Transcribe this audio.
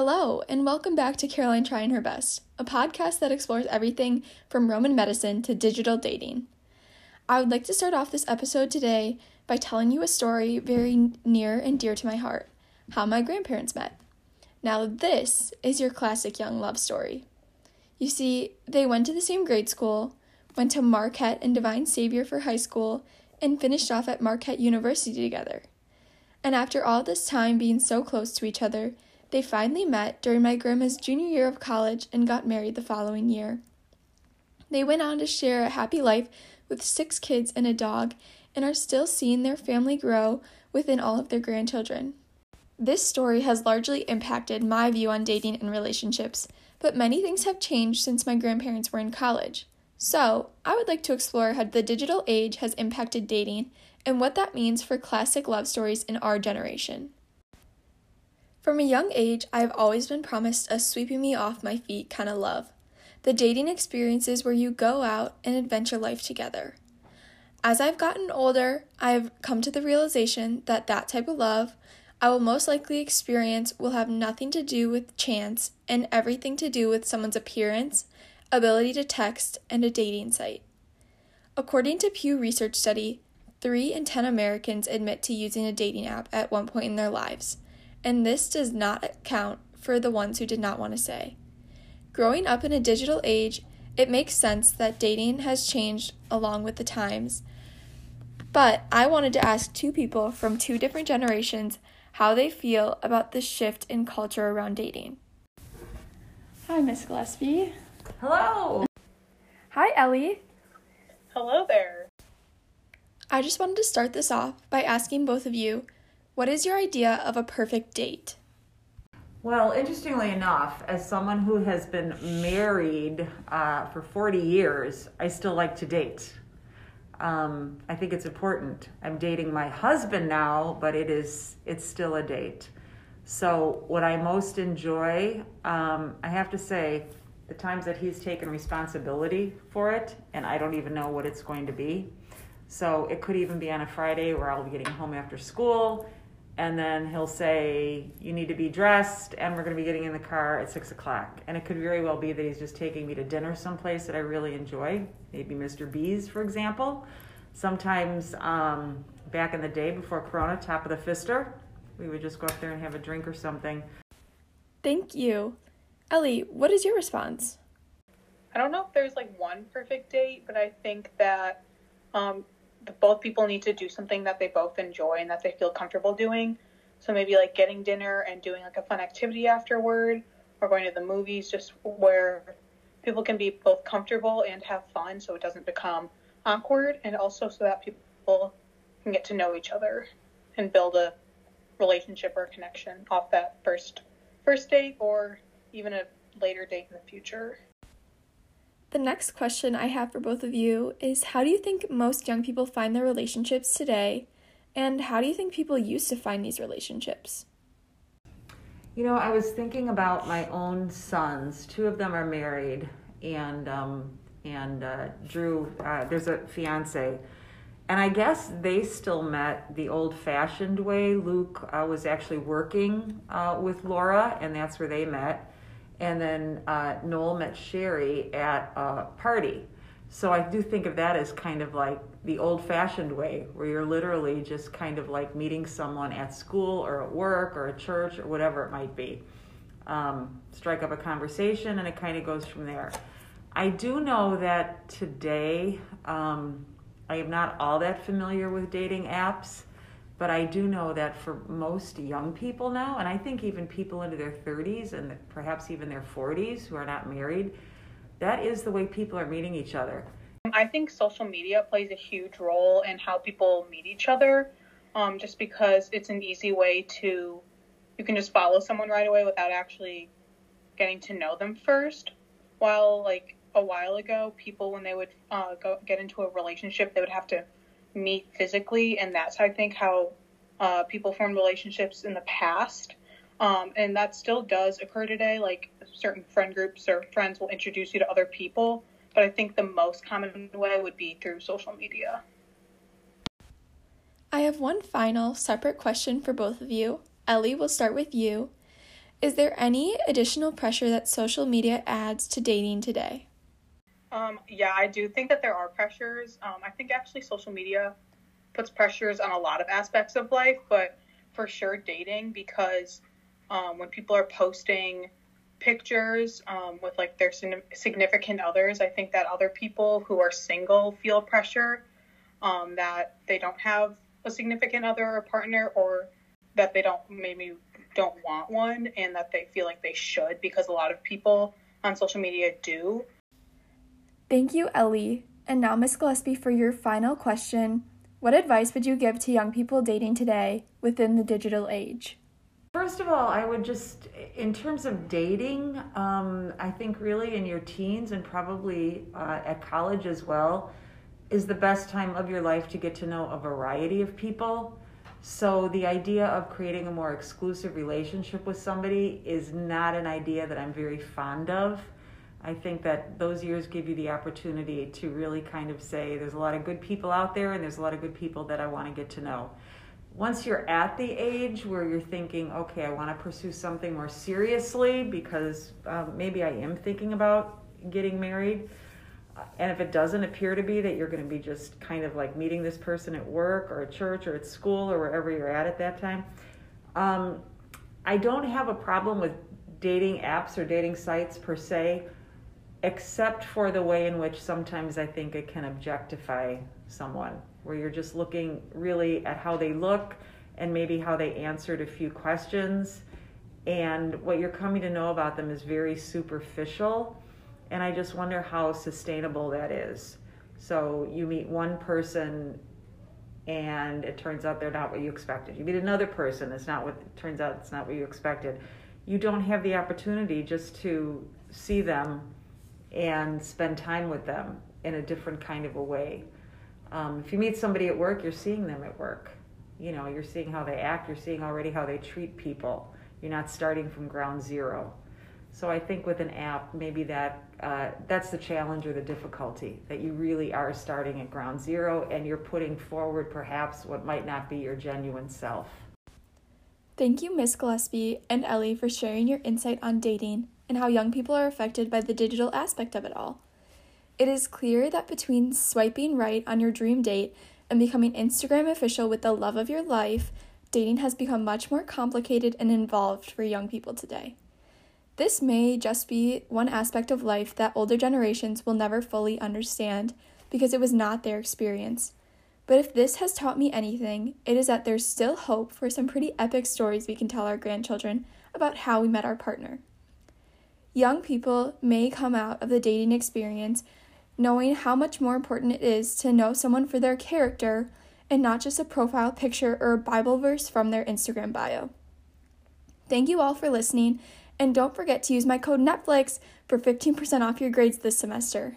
Hello, and welcome back to Caroline Trying Her Best, a podcast that explores everything from Roman medicine to digital dating. I would like to start off this episode today by telling you a story very near and dear to my heart how my grandparents met. Now, this is your classic young love story. You see, they went to the same grade school, went to Marquette and Divine Savior for high school, and finished off at Marquette University together. And after all this time being so close to each other, they finally met during my grandma's junior year of college and got married the following year. They went on to share a happy life with six kids and a dog and are still seeing their family grow within all of their grandchildren. This story has largely impacted my view on dating and relationships, but many things have changed since my grandparents were in college. So, I would like to explore how the digital age has impacted dating and what that means for classic love stories in our generation. From a young age, I have always been promised a sweeping me off my feet kind of love. The dating experiences where you go out and adventure life together. As I've gotten older, I've come to the realization that that type of love I will most likely experience will have nothing to do with chance and everything to do with someone's appearance, ability to text, and a dating site. According to Pew Research study, 3 in 10 Americans admit to using a dating app at one point in their lives, and this does not account for the ones who did not want to say. Growing up in a digital age, it makes sense that dating has changed along with the times. But I wanted to ask two people from two different generations how they feel about the shift in culture around dating. Hi, Miss Gillespie. Hello. Hi, Ellie. Hello there. I just wanted to start this off by asking both of you what is your idea of a perfect date? Well, interestingly enough, as someone who has been married uh, for 40 years, I still like to date. Um, I think it's important. I'm dating my husband now, but it is it's still a date. So what I most enjoy, um, I have to say, the times that he's taken responsibility for it, and I don't even know what it's going to be. So it could even be on a Friday where I'll be getting home after school, and then he'll say, You need to be dressed, and we're going to be getting in the car at six o'clock. And it could very well be that he's just taking me to dinner someplace that I really enjoy, maybe Mr. B's, for example. Sometimes um, back in the day before Corona, top of the Pfister, we would just go up there and have a drink or something. Thank you. Ellie, what is your response? I don't know if there's like one perfect date, but I think that um, the, both people need to do something that they both enjoy and that they feel comfortable doing. So maybe like getting dinner and doing like a fun activity afterward, or going to the movies, just where people can be both comfortable and have fun, so it doesn't become awkward, and also so that people can get to know each other and build a relationship or connection off that first first date or even a later date in the future. The next question I have for both of you is How do you think most young people find their relationships today? And how do you think people used to find these relationships? You know, I was thinking about my own sons. Two of them are married, and um, and uh, Drew, uh, there's a fiance, and I guess they still met the old-fashioned way. Luke uh, was actually working uh, with Laura, and that's where they met and then uh, Noel met Sherry at a party. So I do think of that as kind of like the old fashioned way, where you're literally just kind of like meeting someone at school or at work or at church or whatever it might be. Um, strike up a conversation and it kind of goes from there. I do know that today um, I am not all that familiar with dating apps. But I do know that for most young people now, and I think even people into their 30s and perhaps even their 40s who are not married, that is the way people are meeting each other. I think social media plays a huge role in how people meet each other, um, just because it's an easy way to, you can just follow someone right away without actually getting to know them first. While, like, a while ago, people, when they would uh, go get into a relationship, they would have to meet physically, and that's I think how uh, people form relationships in the past. Um, and that still does occur today. Like certain friend groups or friends will introduce you to other people, but I think the most common way would be through social media. I have one final separate question for both of you. Ellie, we'll start with you. Is there any additional pressure that social media adds to dating today? Um, yeah, I do think that there are pressures. Um, I think actually social media puts pressures on a lot of aspects of life, but for sure dating because um, when people are posting pictures um, with like their significant others, I think that other people who are single feel pressure um, that they don't have a significant other or partner or that they don't maybe don't want one and that they feel like they should because a lot of people on social media do. Thank you, Ellie. And now, Miss Gillespie, for your final question What advice would you give to young people dating today within the digital age? First of all, I would just, in terms of dating, um, I think really in your teens and probably uh, at college as well, is the best time of your life to get to know a variety of people. So the idea of creating a more exclusive relationship with somebody is not an idea that I'm very fond of. I think that those years give you the opportunity to really kind of say there's a lot of good people out there and there's a lot of good people that I want to get to know. Once you're at the age where you're thinking, okay, I want to pursue something more seriously because um, maybe I am thinking about getting married and if it doesn't appear to be that you're going to be just kind of like meeting this person at work or at church or at school or wherever you're at at that time, um, I don't have a problem with dating apps or dating sites per se, except for the way in which sometimes I think it can objectify someone, where you're just looking really at how they look and maybe how they answered a few questions. And what you're coming to know about them is very superficial and I just wonder how sustainable that is. So you meet one person and it turns out they're not what you expected. You meet another person, it's not what it turns out it's not what you expected. You don't have the opportunity just to see them and spend time with them in a different kind of a way. Um, if you meet somebody at work, you're seeing them at work. You know, you're seeing how they act, you're seeing already how they treat people. You're not starting from ground zero. So I think with an app, maybe that uh, that's the challenge or the difficulty that you really are starting at ground zero and you're putting forward perhaps what might not be your genuine self. Thank you, Miss Gillespie and Ellie, for sharing your insight on dating and how young people are affected by the digital aspect of it all. It is clear that between swiping right on your dream date and becoming Instagram official with the love of your life, dating has become much more complicated and involved for young people today. This may just be one aspect of life that older generations will never fully understand because it was not their experience. But if this has taught me anything, it is that there's still hope for some pretty epic stories we can tell our grandchildren about how we met our partner. Young people may come out of the dating experience knowing how much more important it is to know someone for their character and not just a profile picture or a Bible verse from their Instagram bio. Thank you all for listening, and don't forget to use my code Netflix for 15% off your grades this semester.